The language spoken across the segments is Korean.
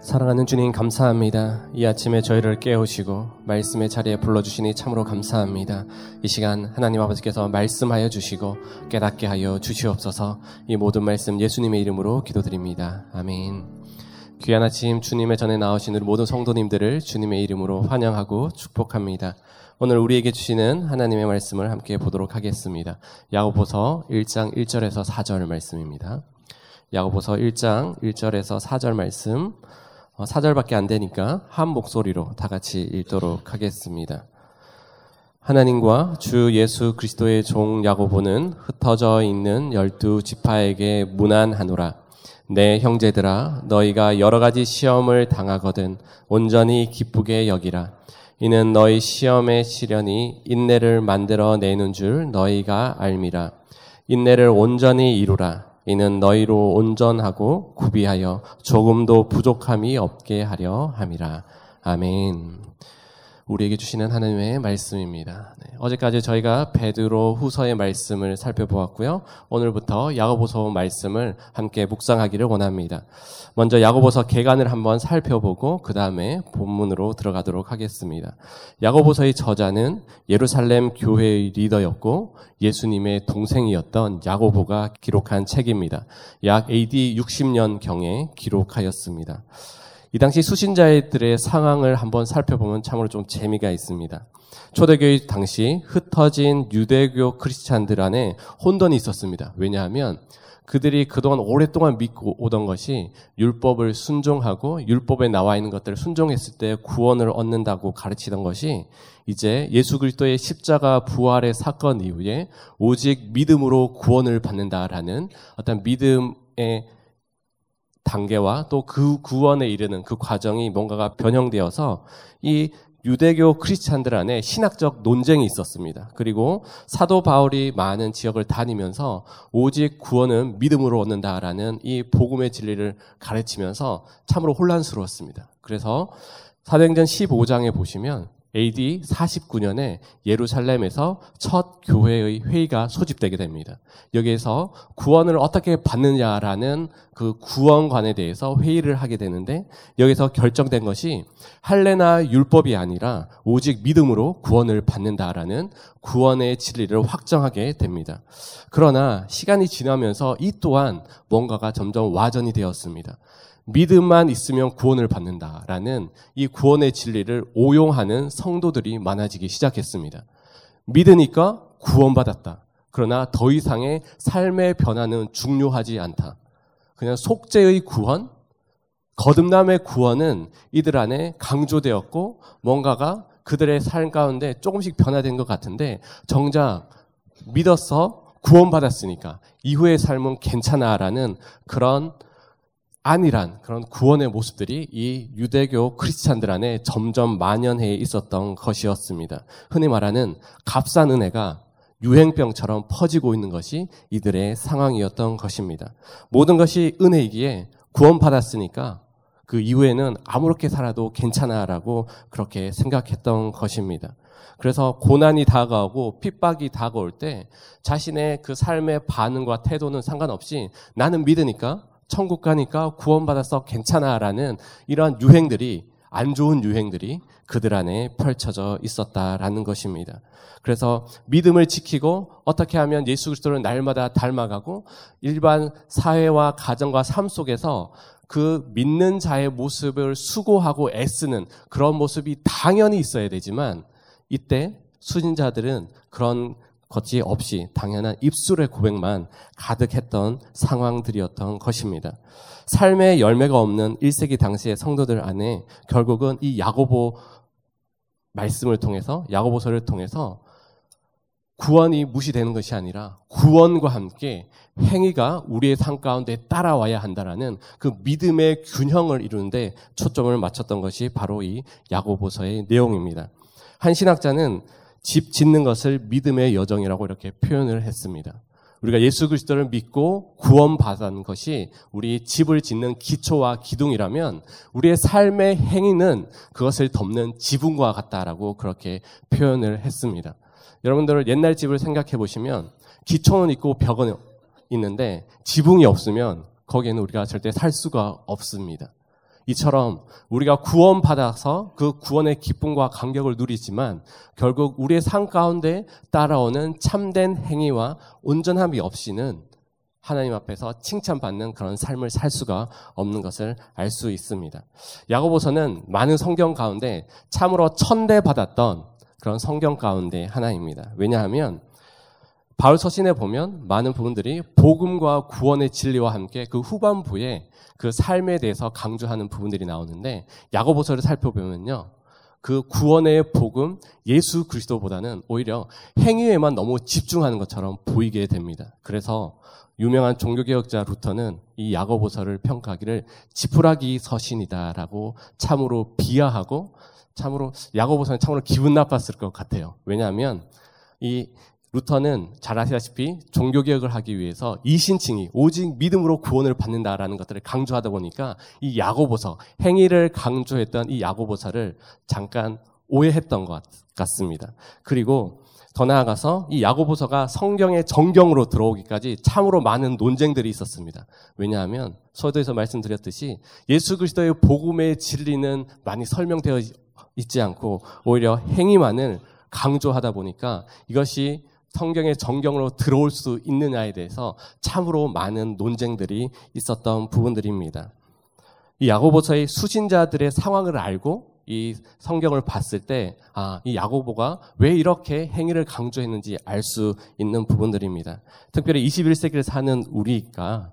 사랑하는 주님 감사합니다. 이 아침에 저희를 깨우시고 말씀의 자리에 불러주시니 참으로 감사합니다. 이 시간 하나님 아버지께서 말씀하여 주시고 깨닫게 하여 주시옵소서 이 모든 말씀 예수님의 이름으로 기도드립니다. 아멘. 귀한 아침 주님의 전에 나오신 우리 모든 성도님들을 주님의 이름으로 환영하고 축복합니다. 오늘 우리에게 주시는 하나님의 말씀을 함께 보도록 하겠습니다. 야고보서 1장 1절에서 4절 말씀입니다. 야고보서 1장 1절에서 4절 말씀 4절밖에 어, 안 되니까 한 목소리로 다 같이 읽도록 하겠습니다. 하나님과 주 예수 그리스도의 종 야고보는 흩어져 있는 열두 지파에게 문안하노라. 내 형제들아 너희가 여러 가지 시험을 당하거든 온전히 기쁘게 여기라. 이는 너희 시험의 시련이 인내를 만들어 내는 줄 너희가 알미라. 인내를 온전히 이루라. 이는 너희로 온전하고 구비하여 조금도 부족함이 없게 하려 함이라. 아멘. 우리에게 주시는 하나님의 말씀입니다. 네, 어제까지 저희가 베드로 후서의 말씀을 살펴보았고요. 오늘부터 야고보서 말씀을 함께 묵상하기를 원합니다. 먼저 야고보서 개간을 한번 살펴보고 그 다음에 본문으로 들어가도록 하겠습니다. 야고보서의 저자는 예루살렘 교회의 리더였고 예수님의 동생이었던 야고보가 기록한 책입니다. 약 AD 60년 경에 기록하였습니다. 이 당시 수신자들의 상황을 한번 살펴보면 참으로 좀 재미가 있습니다. 초대교회 당시 흩어진 유대교 크리스찬들 안에 혼돈이 있었습니다. 왜냐하면 그들이 그동안 오랫동안 믿고 오던 것이 율법을 순종하고 율법에 나와 있는 것들을 순종했을 때 구원을 얻는다고 가르치던 것이 이제 예수 그리스도의 십자가 부활의 사건 이후에 오직 믿음으로 구원을 받는다라는 어떤 믿음의 단계와 또 그 구원에 이르는 그 과정이 뭔가가 변형되어서 이 유대교 크리스찬들 안에 신학적 논쟁이 있었습니다. 그리고 사도 바울이 많은 지역을 다니면서 오직 구원은 믿음으로 얻는다라는 이 복음의 진리를 가르치면서 참으로 혼란스러웠습니다. 그래서 사도행전 15장에 보시면 AD 49년에 예루살렘에서 첫 교회의 회의가 소집되게 됩니다. 여기에서 구원을 어떻게 받느냐라는 그 구원관에 대해서 회의를 하게 되는데 여기서 결정된 것이 할례나 율법이 아니라 오직 믿음으로 구원을 받는다라는 구원의 진리를 확정하게 됩니다. 그러나 시간이 지나면서 이 또한 뭔가가 점점 와전이 되었습니다. 믿음만 있으면 구원을 받는다라는 이 구원의 진리를 오용하는 성도들이 많아지기 시작했습니다. 믿으니까 구원받았다. 그러나 더 이상의 삶의 변화는 중요하지 않다. 그냥 속죄의 구원, 거듭남의 구원은 이들 안에 강조되었고 뭔가가 그들의 삶 가운데 조금씩 변화된 것 같은데 정작 믿어서 구원받았으니까 이후의 삶은 괜찮아라는 그런 안이란 그런 구원의 모습들이 이 유대교 크리스찬들 안에 점점 만연해 있었던 것이었습니다. 흔히 말하는 값싼 은혜가 유행병처럼 퍼지고 있는 것이 이들의 상황이었던 것입니다. 모든 것이 은혜이기에 구원받았으니까 그 이후에는 아무렇게 살아도 괜찮아라고 그렇게 생각했던 것입니다. 그래서 고난이 다가오고 핍박이 다가올 때 자신의 그 삶의 반응과 태도는 상관없이 나는 믿으니까 천국 가니까 구원받아서 괜찮아라는 이러한 유행들이 안 좋은 유행들이 그들 안에 펼쳐져 있었다라는 것입니다. 그래서 믿음을 지키고 어떻게 하면 예수 그리스도를 날마다 닮아가고 일반 사회와 가정과 삶 속에서 그 믿는 자의 모습을 수고하고 애쓰는 그런 모습이 당연히 있어야 되지만 이때 수진자들은 그런 것이 없이 당연한 입술의 고백만 가득했던 상황들이었던 것입니다. 삶의 열매가 없는 1세기 당시의 성도들 안에 결국은 이 야고보 말씀을 통해서 야고보서를 통해서 구원이 무시되는 것이 아니라 구원과 함께 행위가 우리의 삶 가운데 따라와야 한다라는 그 믿음의 균형을 이루는데 초점을 맞췄던 것이 바로 이 야고보서의 내용입니다. 한 신학자는 집 짓는 것을 믿음의 여정이라고 이렇게 표현을 했습니다. 우리가 예수 그리스도를 믿고 구원받은 것이 우리 집을 짓는 기초와 기둥이라면 우리의 삶의 행위는 그것을 덮는 지붕과 같다라고 그렇게 표현을 했습니다. 여러분들 옛날 집을 생각해 보시면 기초는 있고 벽은 있는데 지붕이 없으면 거기에는 우리가 절대 살 수가 없습니다. 이처럼 우리가 구원받아서 그 구원의 기쁨과 감격을 누리지만 결국 우리의 삶 가운데 따라오는 참된 행위와 온전함이 없이는 하나님 앞에서 칭찬받는 그런 삶을 살 수가 없는 것을 알 수 있습니다. 야고보서는 많은 성경 가운데 참으로 천대받았던 그런 성경 가운데 하나입니다. 왜냐하면 바울 서신에 보면 많은 부분들이 복음과 구원의 진리와 함께 그 후반부에 그 삶에 대해서 강조하는 부분들이 나오는데 야고보서를 살펴보면요. 그 구원의 복음 예수 그리스도보다는 오히려 행위에만 너무 집중하는 것처럼 보이게 됩니다. 그래서 유명한 종교개혁자 루터는 이 야고보서를 평가하기를 지푸라기 서신이다라고 참으로 비하하고 참으로 야고보서는 참으로 기분 나빴을 것 같아요. 왜냐하면 이 루터는 잘 아시다시피 종교개혁을 하기 위해서 이신칭이 오직 믿음으로 구원을 받는다라는 것들을 강조하다 보니까 이 야고보서, 행위를 강조했던 이 야고보서를 잠깐 오해했던 것 같습니다. 그리고 더 나아가서 이 야고보서가 성경의 정경으로 들어오기까지 참으로 많은 논쟁들이 있었습니다. 왜냐하면 서도에서 말씀드렸듯이 예수 그리스도의 복음의 진리는 많이 설명되어 있지 않고 오히려 행위만을 강조하다 보니까 이것이 성경의 정경으로 들어올 수 있느냐에 대해서 참으로 많은 논쟁들이 있었던 부분들입니다. 이 야고보서의 수신자들의 상황을 알고 이 성경을 봤을 때, 아, 이 야고보가 왜 이렇게 행위를 강조했는지 알 수 있는 부분들입니다. 특별히 21세기를 사는 우리가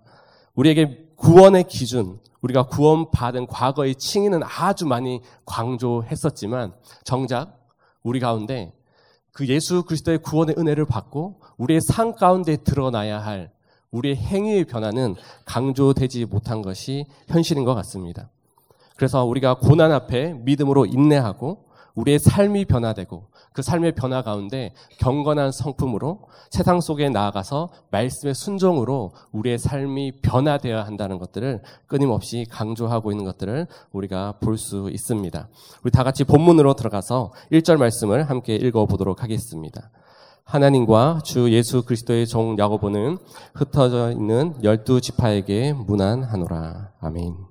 우리에게 구원의 기준, 우리가 구원받은 과거의 칭의는 아주 많이 강조했었지만 정작 우리 가운데 그 예수 그리스도의 구원의 은혜를 받고 우리의 삶 가운데 드러나야 할 우리의 행위의 변화는 강조되지 못한 것이 현실인 것 같습니다. 그래서 우리가 고난 앞에 믿음으로 인내하고 우리의 삶이 변화되고 그 삶의 변화 가운데 경건한 성품으로 세상 속에 나아가서 말씀의 순종으로 우리의 삶이 변화되어야 한다는 것들을 끊임없이 강조하고 있는 것들을 우리가 볼 수 있습니다. 우리 다 같이 본문으로 들어가서 1절 말씀을 함께 읽어보도록 하겠습니다. 하나님과 주 예수 그리스도의 종 야고보는 흩어져 있는 열두 지파에게 문안하노라. 아멘.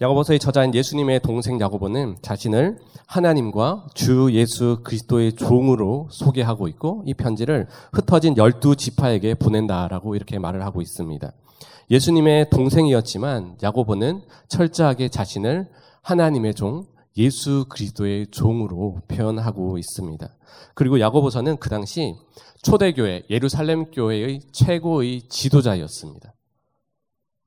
야고보서의 저자인 예수님의 동생 야고보는 자신을 하나님과 주 예수 그리스도의 종으로 소개하고 있고 이 편지를 흩어진 열두 지파에게 보낸다라고 이렇게 말을 하고 있습니다. 예수님의 동생이었지만 야고보는 철저하게 자신을 하나님의 종, 예수 그리스도의 종으로 표현하고 있습니다. 그리고 야고보서는 그 당시 초대교회 예루살렘 교회의 최고의 지도자였습니다.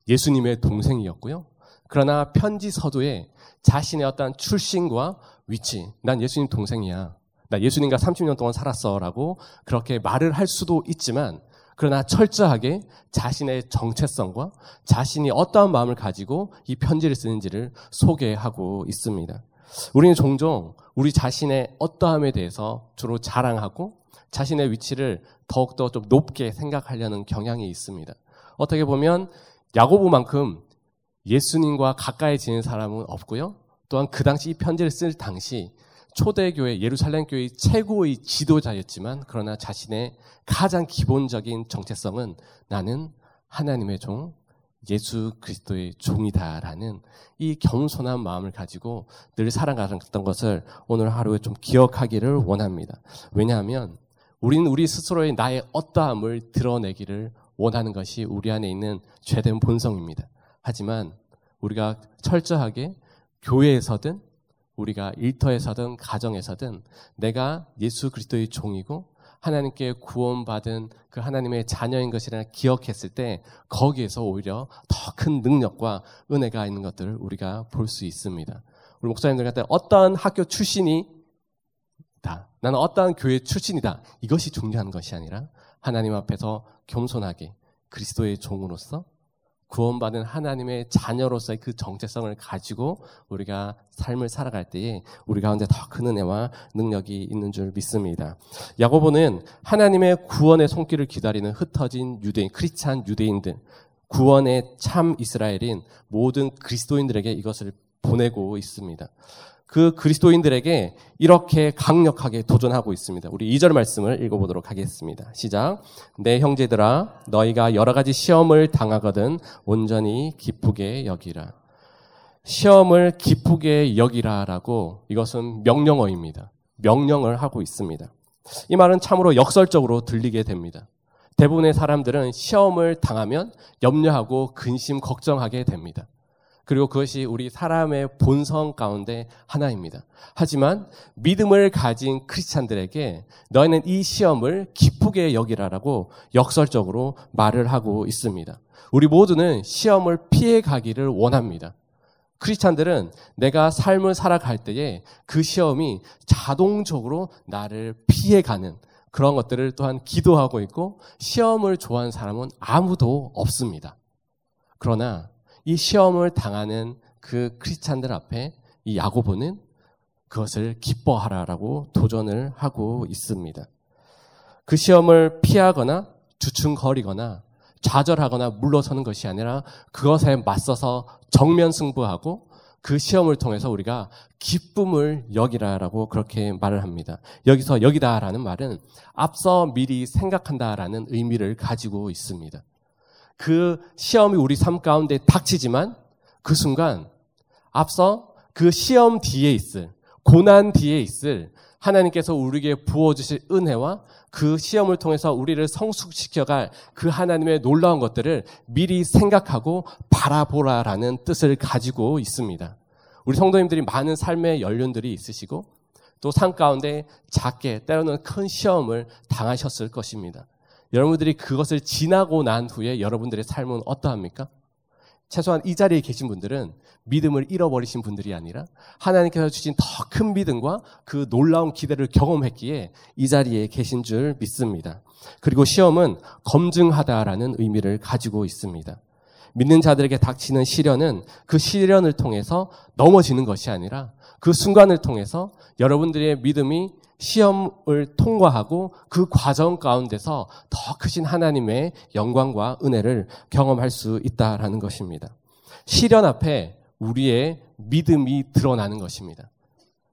예수님의 동생이었고요. 그러나 편지 서두에 자신의 어떤 출신과 위치, 난 예수님 동생이야. 나 예수님과 30년 동안 살았어. 라고 그렇게 말을 할 수도 있지만, 그러나 철저하게 자신의 정체성과 자신이 어떠한 마음을 가지고 이 편지를 쓰는지를 소개하고 있습니다. 우리는 종종 우리 자신의 어떠함에 대해서 주로 자랑하고 자신의 위치를 더욱더 좀 높게 생각하려는 경향이 있습니다. 어떻게 보면 야고보만큼 예수님과 가까이 지낸 사람은 없고요. 또한 그 당시 이 편지를 쓸 당시 초대교회 예루살렘 교회 최고의 지도자였지만 그러나 자신의 가장 기본적인 정체성은 나는 하나님의 종 예수 그리스도의 종이다라는 이 겸손한 마음을 가지고 늘 살아갔던 것을 오늘 하루에 좀 기억하기를 원합니다. 왜냐하면 우리는 우리 스스로의 나의 어떠함을 드러내기를 원하는 것이 우리 안에 있는 죄된 본성입니다. 하지만 우리가 철저하게 교회에서든 우리가 일터에서든 가정에서든 내가 예수 그리스도의 종이고 하나님께 구원받은 그 하나님의 자녀인 것이라 기억했을 때 거기에서 오히려 더 큰 능력과 은혜가 있는 것들을 우리가 볼 수 있습니다. 우리 목사님들한테 어떠한 학교 출신이 다 나는 어떠한 교회 출신이다. 이것이 중요한 것이 아니라 하나님 앞에서 겸손하게 그리스도의 종으로서 구원받은 하나님의 자녀로서의 그 정체성을 가지고 우리가 삶을 살아갈 때에 우리 가운데 더 큰 은혜와 능력이 있는 줄 믿습니다. 야고보는 하나님의 구원의 손길을 기다리는 흩어진 유대인, 크리스찬 유대인들, 구원의 참 이스라엘인 모든 그리스도인들에게 이것을 보내고 있습니다. 그 그리스도인들에게 이렇게 강력하게 도전하고 있습니다. 우리 2절 말씀을 읽어보도록 하겠습니다. 시작. 내 형제들아, 너희가 여러 가지 시험을 당하거든 온전히 기쁘게 여기라. 시험을 기쁘게 여기라라고 이것은 명령어입니다. 명령을 하고 있습니다. 이 말은 참으로 역설적으로 들리게 됩니다. 대부분의 사람들은 시험을 당하면 염려하고 근심, 걱정하게 됩니다. 그리고 그것이 우리 사람의 본성 가운데 하나입니다. 하지만 믿음을 가진 크리스찬들에게 너희는 이 시험을 기쁘게 여기라라고 역설적으로 말을 하고 있습니다. 우리 모두는 시험을 피해 가기를 원합니다. 크리스찬들은 내가 삶을 살아갈 때에 그 시험이 자동적으로 나를 피해 가는 그런 것들을 또한 기도하고 있고 시험을 좋아하는 사람은 아무도 없습니다. 그러나 이 시험을 당하는 그 크리스찬들 앞에 이 야고보는 그것을 기뻐하라라고 도전을 하고 있습니다. 그 시험을 피하거나 주춤거리거나 좌절하거나 물러서는 것이 아니라 그것에 맞서서 정면 승부하고 그 시험을 통해서 우리가 기쁨을 여기라라고 그렇게 말을 합니다. 여기서 여기다라는 말은 앞서 미리 생각한다라는 의미를 가지고 있습니다. 그 시험이 우리 삶 가운데 닥치지만 그 순간 앞서 그 시험 뒤에 있을 고난 뒤에 있을 하나님께서 우리에게 부어주실 은혜와 그 시험을 통해서 우리를 성숙시켜갈 그 하나님의 놀라운 것들을 미리 생각하고 바라보라라는 뜻을 가지고 있습니다. 우리 성도님들이 많은 삶의 연륜들이 있으시고 또 삶 가운데 작게 때로는 큰 시험을 당하셨을 것입니다. 여러분들이 그것을 지나고 난 후에 여러분들의 삶은 어떠합니까? 최소한 이 자리에 계신 분들은 믿음을 잃어버리신 분들이 아니라 하나님께서 주신 더 큰 믿음과 그 놀라운 기대를 경험했기에 이 자리에 계신 줄 믿습니다. 그리고 시험은 검증하다라는 의미를 가지고 있습니다. 믿는 자들에게 닥치는 시련은 그 시련을 통해서 넘어지는 것이 아니라 그 순간을 통해서 여러분들의 믿음이 시험을 통과하고 그 과정 가운데서 더 크신 하나님의 영광과 은혜를 경험할 수 있다라는 것입니다. 시련 앞에 우리의 믿음이 드러나는 것입니다.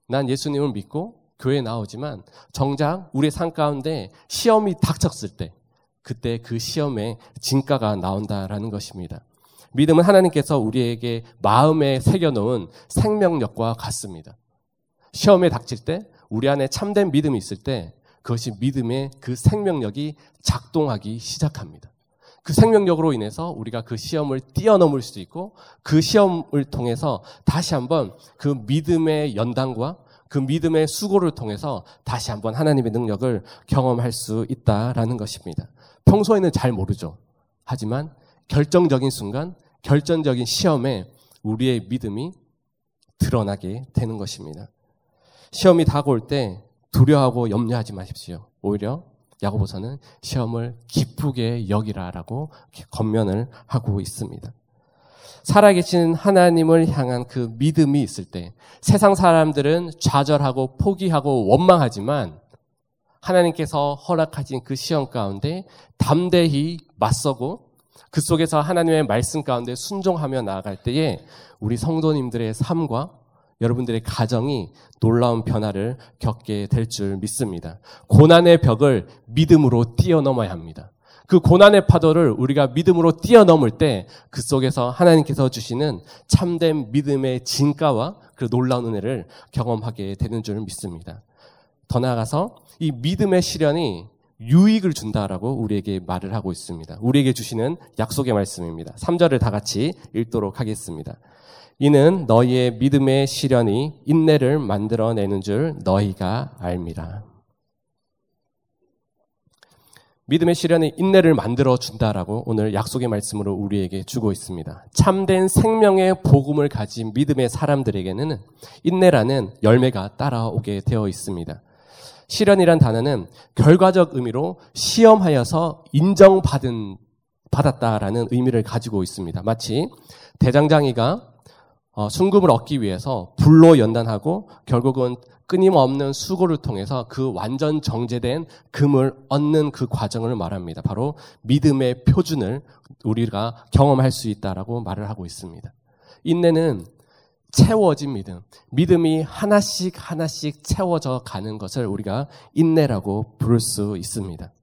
난 예수님을 믿고 교회에 나오지만 정작 우리의 삶 가운데 시험이 닥쳤을 때 그때 그 시험의 진가가 나온다라는 것입니다. 믿음은 하나님께서 우리에게 마음에 새겨놓은 생명력과 같습니다. 시험에 닥칠 때 우리 안에 참된 믿음이 있을 때 그것이 믿음의 그 생명력이 작동하기 시작합니다. 그 생명력으로 인해서 우리가 그 시험을 뛰어넘을 수 있고 그 시험을 통해서 다시 한번 그 믿음의 연단과 그 믿음의 수고를 통해서 다시 한번 하나님의 능력을 경험할 수 있다라는 것입니다. 평소에는 잘 모르죠. 하지만 결정적인 순간, 결정적인 시험에 우리의 믿음이 드러나게 되는 것입니다. 시험이 다가올 때 두려워하고 염려하지 마십시오. 오히려 야고보서는 시험을 기쁘게 여기라라고 겉면을 하고 있습니다. 살아계신 하나님을 향한 그 믿음이 있을 때 세상 사람들은 좌절하고 포기하고 원망하지만 하나님께서 허락하신 그 시험 가운데 담대히 맞서고 그 속에서 하나님의 말씀 가운데 순종하며 나아갈 때에 우리 성도님들의 삶과 여러분들의 가정이 놀라운 변화를 겪게 될 줄 믿습니다. 고난의 벽을 믿음으로 뛰어넘어야 합니다. 그 고난의 파도를 우리가 믿음으로 뛰어넘을 때 그 속에서 하나님께서 주시는 참된 믿음의 진가와 그 놀라운 은혜를 경험하게 되는 줄 믿습니다. 더 나아가서 이 믿음의 시련이 유익을 준다라고 우리에게 말을 하고 있습니다. 우리에게 주시는 약속의 말씀입니다. 3절을 다 같이 읽도록 하겠습니다. 이는 너희의 믿음의 시련이 인내를 만들어내는 줄 너희가 알미라. 믿음의 시련이 인내를 만들어 준다라고 오늘 약속의 말씀으로 우리에게 주고 있습니다. 참된 생명의 복음을 가진 믿음의 사람들에게는 인내라는 열매가 따라오게 되어 있습니다. 시련이란 단어는 결과적 의미로 시험하여서 인정받은 받았다라는 의미를 가지고 있습니다. 마치 대장장이가 어, 순금을 얻기 위해서 불로 연단하고 결국은 끊임없는 수고를 통해서 그 완전 정제된 금을 얻는 그 과정을 말합니다. 바로 믿음의 표준을 우리가 경험할 수 있다라고 말을 하고 있습니다. 인내는 채워진 믿음, 믿음이 하나씩 하나씩 채워져 가는 것을 우리가 인내라고 부를 수 있습니다.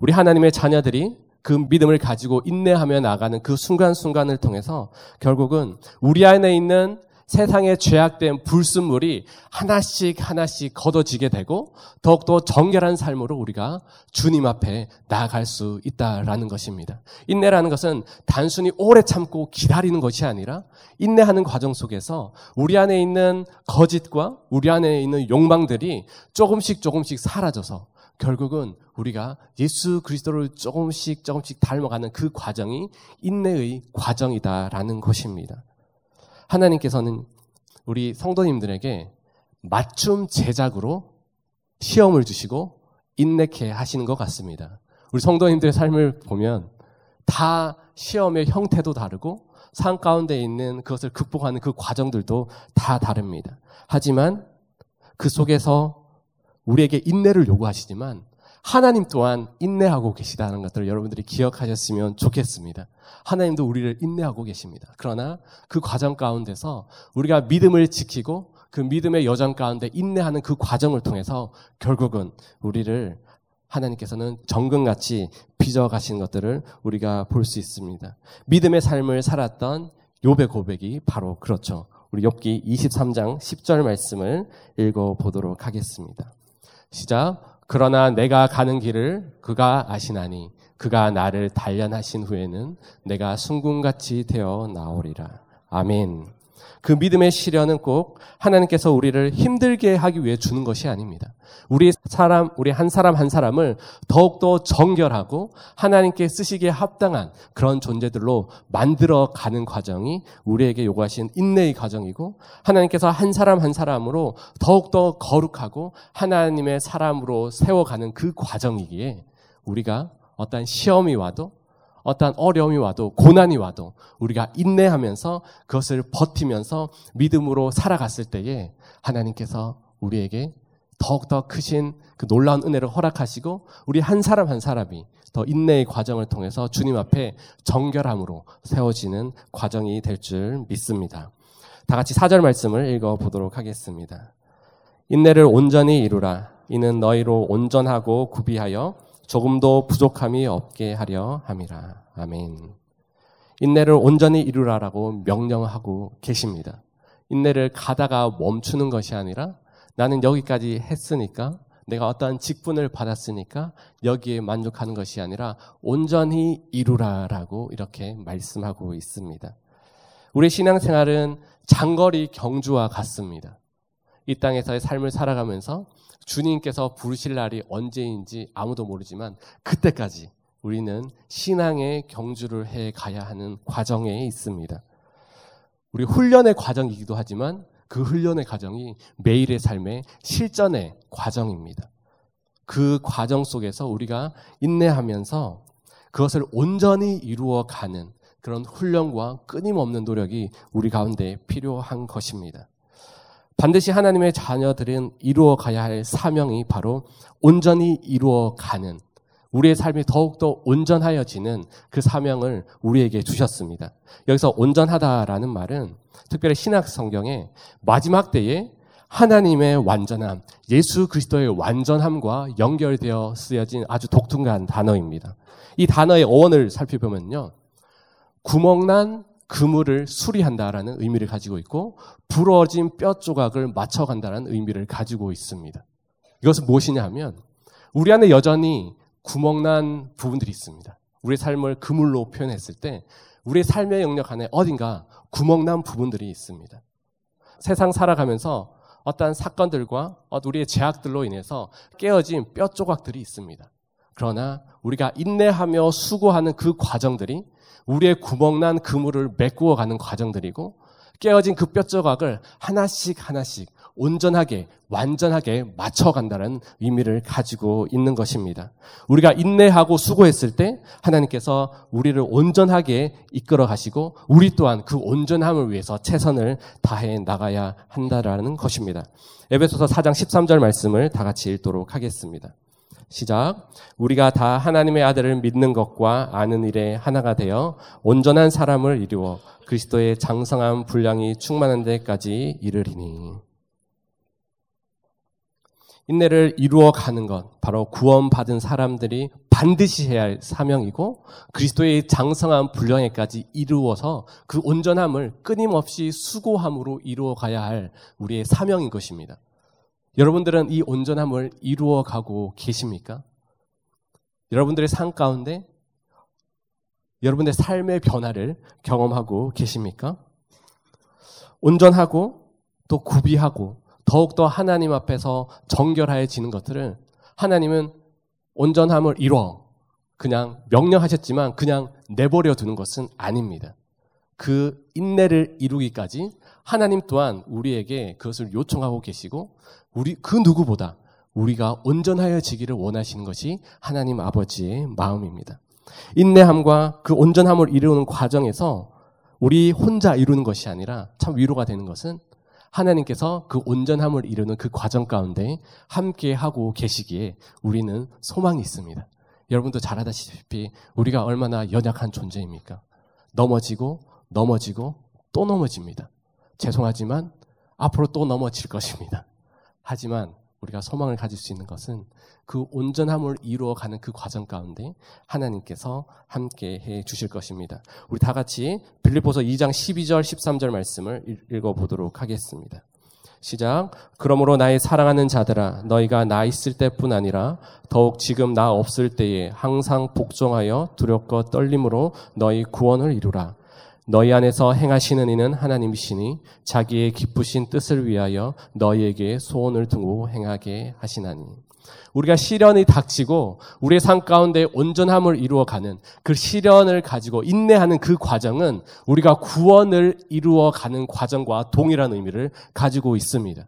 우리 하나님의 자녀들이 그 믿음을 가지고 인내하며 나가는 그 순간순간을 통해서 결국은 우리 안에 있는 세상에 죄악된 불순물이 하나씩 하나씩 걷어지게 되고 더욱더 정결한 삶으로 우리가 주님 앞에 나아갈 수 있다라는 것입니다. 인내라는 것은 단순히 오래 참고 기다리는 것이 아니라 인내하는 과정 속에서 우리 안에 있는 거짓과 우리 안에 있는 욕망들이 조금씩 조금씩 사라져서 결국은 우리가 예수 그리스도를 조금씩 조금씩 닮아가는 그 과정이 인내의 과정이다라는 것입니다. 하나님께서는 우리 성도님들에게 맞춤 제작으로 시험을 주시고 인내케 하시는 것 같습니다. 우리 성도님들의 삶을 보면 다 시험의 형태도 다르고 산 가운데 있는 그것을 극복하는 그 과정들도 다 다릅니다. 하지만 그 속에서 우리에게 인내를 요구하시지만 하나님 또한 인내하고 계시다는 것들을 여러분들이 기억하셨으면 좋겠습니다. 하나님도 우리를 인내하고 계십니다. 그러나 그 과정 가운데서 우리가 믿음을 지키고 그 믿음의 여정 가운데 인내하는 그 과정을 통해서 결국은 우리를 하나님께서는 정금같이 빚어가신 것들을 우리가 볼 수 있습니다. 믿음의 삶을 살았던 욥의 고백이 바로 그렇죠. 우리 욥기 23장 10절 말씀을 읽어 보도록 하겠습니다. 시작. 그러나 내가 가는 길을 그가 아시나니 그가 나를 단련하신 후에는 내가 순금같이 되어 나오리라. 아멘. 그 믿음의 시련은 꼭 하나님께서 우리를 힘들게 하기 위해 주는 것이 아닙니다. 우리 사람, 우리 한 사람 한 사람을 더욱더 정결하고 하나님께 쓰시기에 합당한 그런 존재들로 만들어 가는 과정이 우리에게 요구하신 인내의 과정이고 하나님께서 한 사람 한 사람으로 더욱더 거룩하고 하나님의 사람으로 세워가는 그 과정이기에 우리가 어떤 시험이 와도 어떠한 어려움이 와도 고난이 와도 우리가 인내하면서 그것을 버티면서 믿음으로 살아갔을 때에 하나님께서 우리에게 더욱더 크신 그 놀라운 은혜를 허락하시고 우리 한 사람 한 사람이 더 인내의 과정을 통해서 주님 앞에 정결함으로 세워지는 과정이 될 줄 믿습니다. 다 같이 사절 말씀을 읽어 보도록 하겠습니다. 인내를 온전히 이루라. 이는 너희로 온전하고 구비하여 조금도 부족함이 없게 하려 함이라. 아멘. 인내를 온전히 이루라라고 명령하고 계십니다. 인내를 가다가 멈추는 것이 아니라 나는 여기까지 했으니까 내가 어떠한 직분을 받았으니까 여기에 만족하는 것이 아니라 온전히 이루라라고 이렇게 말씀하고 있습니다. 우리 신앙생활은 장거리 경주와 같습니다. 이 땅에서의 삶을 살아가면서 주님께서 부르실 날이 언제인지 아무도 모르지만 그때까지 우리는 신앙의 경주를 해 가야 하는 과정에 있습니다. 우리 훈련의 과정이기도 하지만 그 훈련의 과정이 매일의 삶의 실전의 과정입니다. 그 과정 속에서 우리가 인내하면서 그것을 온전히 이루어 가는 그런 훈련과 끊임없는 노력이 우리 가운데 필요한 것입니다. 반드시 하나님의 자녀들은 이루어 가야 할 사명이 바로 온전히 이루어 가는 우리의 삶이 더욱더 온전하여지는 그 사명을 우리에게 주셨습니다. 여기서 온전하다라는 말은 특별히 신학 성경에 마지막 때에 하나님의 완전함, 예수 그리스도의 완전함과 연결되어 쓰여진 아주 독특한 단어입니다. 이 단어의 어원을 살펴보면요. 구멍난 그물을 수리한다라는 의미를 가지고 있고 부러진 뼈 조각을 맞춰간다는 의미를 가지고 있습니다. 이것은 무엇이냐 하면 우리 안에 여전히 구멍난 부분들이 있습니다. 우리의 삶을 그물로 표현했을 때 우리의 삶의 영역 안에 어딘가 구멍난 부분들이 있습니다. 세상 살아가면서 어떠한 사건들과 우리의 제약들로 인해서 깨어진 뼈 조각들이 있습니다. 그러나 우리가 인내하며 수고하는 그 과정들이 우리의 구멍난 그물을 메꾸어 가는 과정들이고 깨어진 그 뼈 조각을 하나씩 하나씩 온전하게 완전하게 맞춰간다는 의미를 가지고 있는 것입니다. 우리가 인내하고 수고했을 때 하나님께서 우리를 온전하게 이끌어 가시고 우리 또한 그 온전함을 위해서 최선을 다해 나가야 한다라는 것입니다. 에베소서 4장 13절 말씀을 다 같이 읽도록 하겠습니다. 시작. 우리가 다 하나님의 아들을 믿는 것과 아는 일에 하나가 되어 온전한 사람을 이루어 그리스도의 장성한 분량이 충만한 데까지 이르리니. 인내를 이루어 가는 것, 바로 구원받은 사람들이 반드시 해야 할 사명이고, 그리스도의 장성한 분량에까지 이루어서 그 온전함을 끊임없이 수고함으로 이루어 가야 할 우리의 사명인 것입니다. 여러분들은 이 온전함을 이루어 가고 계십니까? 여러분들의 삶 가운데 여러분의 삶의 변화를 경험하고 계십니까? 온전하고 또 구비하고 더욱더 하나님 앞에서 정결하여지는 것들을 하나님은 온전함을 이뤄 그냥 명령하셨지만 그냥 내버려 두는 것은 아닙니다. 그 인내를 이루기까지 하나님 또한 우리에게 그것을 요청하고 계시고 우리 그 누구보다 우리가 온전하여지기를 원하시는 것이 하나님 아버지의 마음입니다. 인내함과 그 온전함을 이루는 과정에서 우리 혼자 이루는 것이 아니라 참 위로가 되는 것은 하나님께서 그 온전함을 이루는 그 과정 가운데 함께 하고 계시기에 우리는 소망이 있습니다. 여러분도 잘 아다시피 우리가 얼마나 연약한 존재입니까? 넘어지고 넘어지고 또 넘어집니다. 죄송하지만 앞으로 또 넘어질 것입니다. 하지만 우리가 소망을 가질 수 있는 것은 그 온전함을 이루어가는 그 과정 가운데 하나님께서 함께 해 주실 것입니다. 우리 다 같이 빌립보서 2장 12절 13절 말씀을 읽어 보도록 하겠습니다. 시작. 그러므로 나의 사랑하는 자들아 너희가 나 있을 때뿐 아니라 더욱 지금 나 없을 때에 항상 복종하여 두렵고 떨림으로 너희 구원을 이루라. 너희 안에서 행하시는 이는 하나님이시니 자기의 기쁘신 뜻을 위하여 너희에게 소원을 두고 행하게 하시나니. 우리가 시련이 닥치고 우리의 삶 가운데 온전함을 이루어가는 그 시련을 가지고 인내하는 그 과정은 우리가 구원을 이루어가는 과정과 동일한 의미를 가지고 있습니다.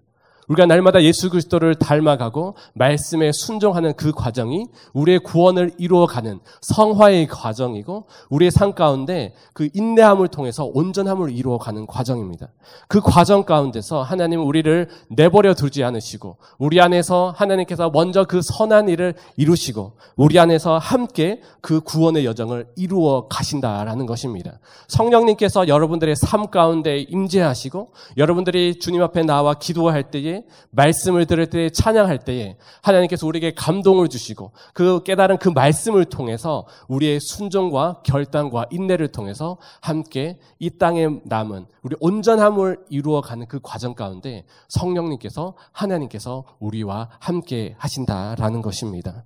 우리가 날마다 예수 그리스도를 닮아가고 말씀에 순종하는 그 과정이 우리의 구원을 이루어가는 성화의 과정이고 우리의 삶 가운데 그 인내함을 통해서 온전함을 이루어가는 과정입니다. 그 과정 가운데서 하나님은 우리를 내버려 두지 않으시고 우리 안에서 하나님께서 먼저 그 선한 일을 이루시고 우리 안에서 함께 그 구원의 여정을 이루어 가신다라는 것입니다. 성령님께서 여러분들의 삶 가운데 임재하시고 여러분들이 주님 앞에 나와 기도할 때에 말씀을 들을 때 찬양할 때에 하나님께서 우리에게 감동을 주시고 그 깨달은 그 말씀을 통해서 우리의 순종과 결단과 인내를 통해서 함께 이 땅에 남은 우리 온전함을 이루어가는 그 과정 가운데 성령님께서 하나님께서 우리와 함께 하신다라는 것입니다.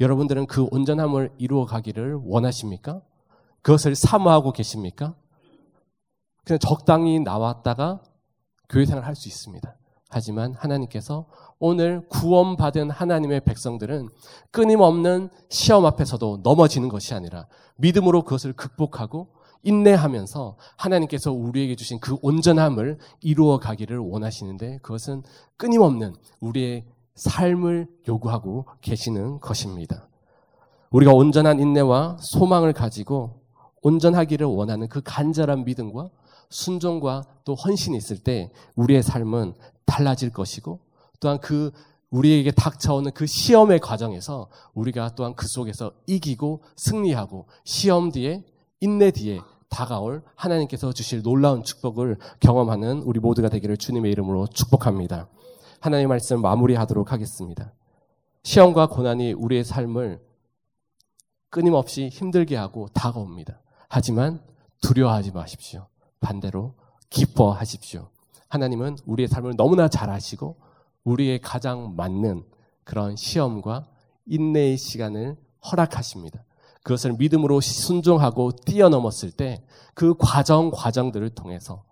여러분들은 그 온전함을 이루어가기를 원하십니까? 그것을 사모하고 계십니까? 그냥 적당히 나왔다가 교회 생활 할 수 있습니다. 하지만 하나님께서 오늘 구원받은 하나님의 백성들은 끊임없는 시험 앞에서도 넘어지는 것이 아니라 믿음으로 그것을 극복하고 인내하면서 하나님께서 우리에게 주신 그 온전함을 이루어 가기를 원하시는데 그것은 끊임없는 우리의 삶을 요구하고 계시는 것입니다. 우리가 온전한 인내와 소망을 가지고 온전하기를 원하는 그 간절한 믿음과 순종과 또 헌신이 있을 때 우리의 삶은 달라질 것이고 또한 그 우리에게 닥쳐오는 그 시험의 과정에서 우리가 또한 그 속에서 이기고 승리하고 시험 뒤에 인내 뒤에 다가올 하나님께서 주실 놀라운 축복을 경험하는 우리 모두가 되기를 주님의 이름으로 축복합니다. 하나님의 말씀 마무리하도록 하겠습니다. 시험과 고난이 우리의 삶을 끊임없이 힘들게 하고 다가옵니다. 하지만 두려워하지 마십시오. 반대로 기뻐하십시오. 하나님은 우리의 삶을 너무나 잘 아시고 우리의 가장 맞는 그런 시험과 인내의 시간을 허락하십니다. 그것을 믿음으로 순종하고 뛰어넘었을 때 그 과정 과정들을 통해서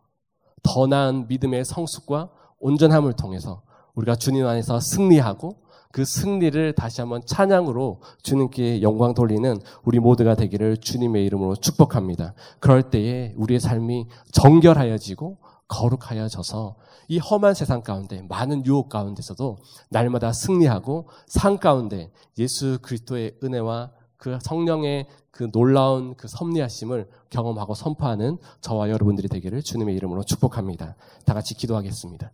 더 나은 믿음의 성숙과 온전함을 통해서 우리가 주님 안에서 승리하고 그 승리를 다시 한번 찬양으로 주님께 영광 돌리는 우리 모두가 되기를 주님의 이름으로 축복합니다. 그럴 때에 우리의 삶이 정결하여지고 거룩하여져서 이 험한 세상 가운데 많은 유혹 가운데서도 날마다 승리하고 상 가운데 예수 그리스도의 은혜와 그 성령의 그 놀라운 그 섭리하심을 경험하고 선포하는 저와 여러분들이 되기를 주님의 이름으로 축복합니다. 다 같이 기도하겠습니다.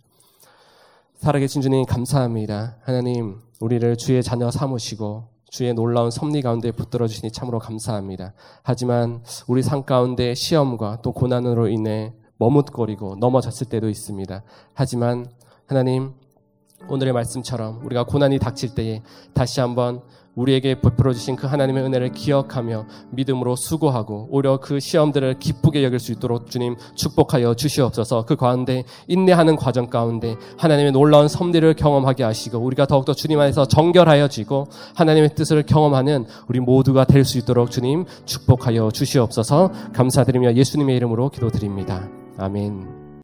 살아계신 주님 감사합니다. 하나님, 우리를 주의 자녀 삼으시고 주의 놀라운 섭리 가운데 붙들어 주시니 참으로 감사합니다. 하지만 우리 삶 가운데 시험과 또 고난으로 인해 머뭇거리고 넘어졌을 때도 있습니다. 하지만 하나님, 오늘의 말씀처럼 우리가 고난이 닥칠 때에 다시 한번 우리에게 베풀어 주신 그 하나님의 은혜를 기억하며 믿음으로 수고하고 오히려 그 시험들을 기쁘게 여길 수 있도록 주님 축복하여 주시옵소서. 그 가운데 인내하는 과정 가운데 하나님의 놀라운 섭리를 경험하게 하시고 우리가 더욱더 주님 안에서 정결하여 지고 하나님의 뜻을 경험하는 우리 모두가 될 수 있도록 주님 축복하여 주시옵소서. 감사드리며 예수님의 이름으로 기도드립니다. 아멘.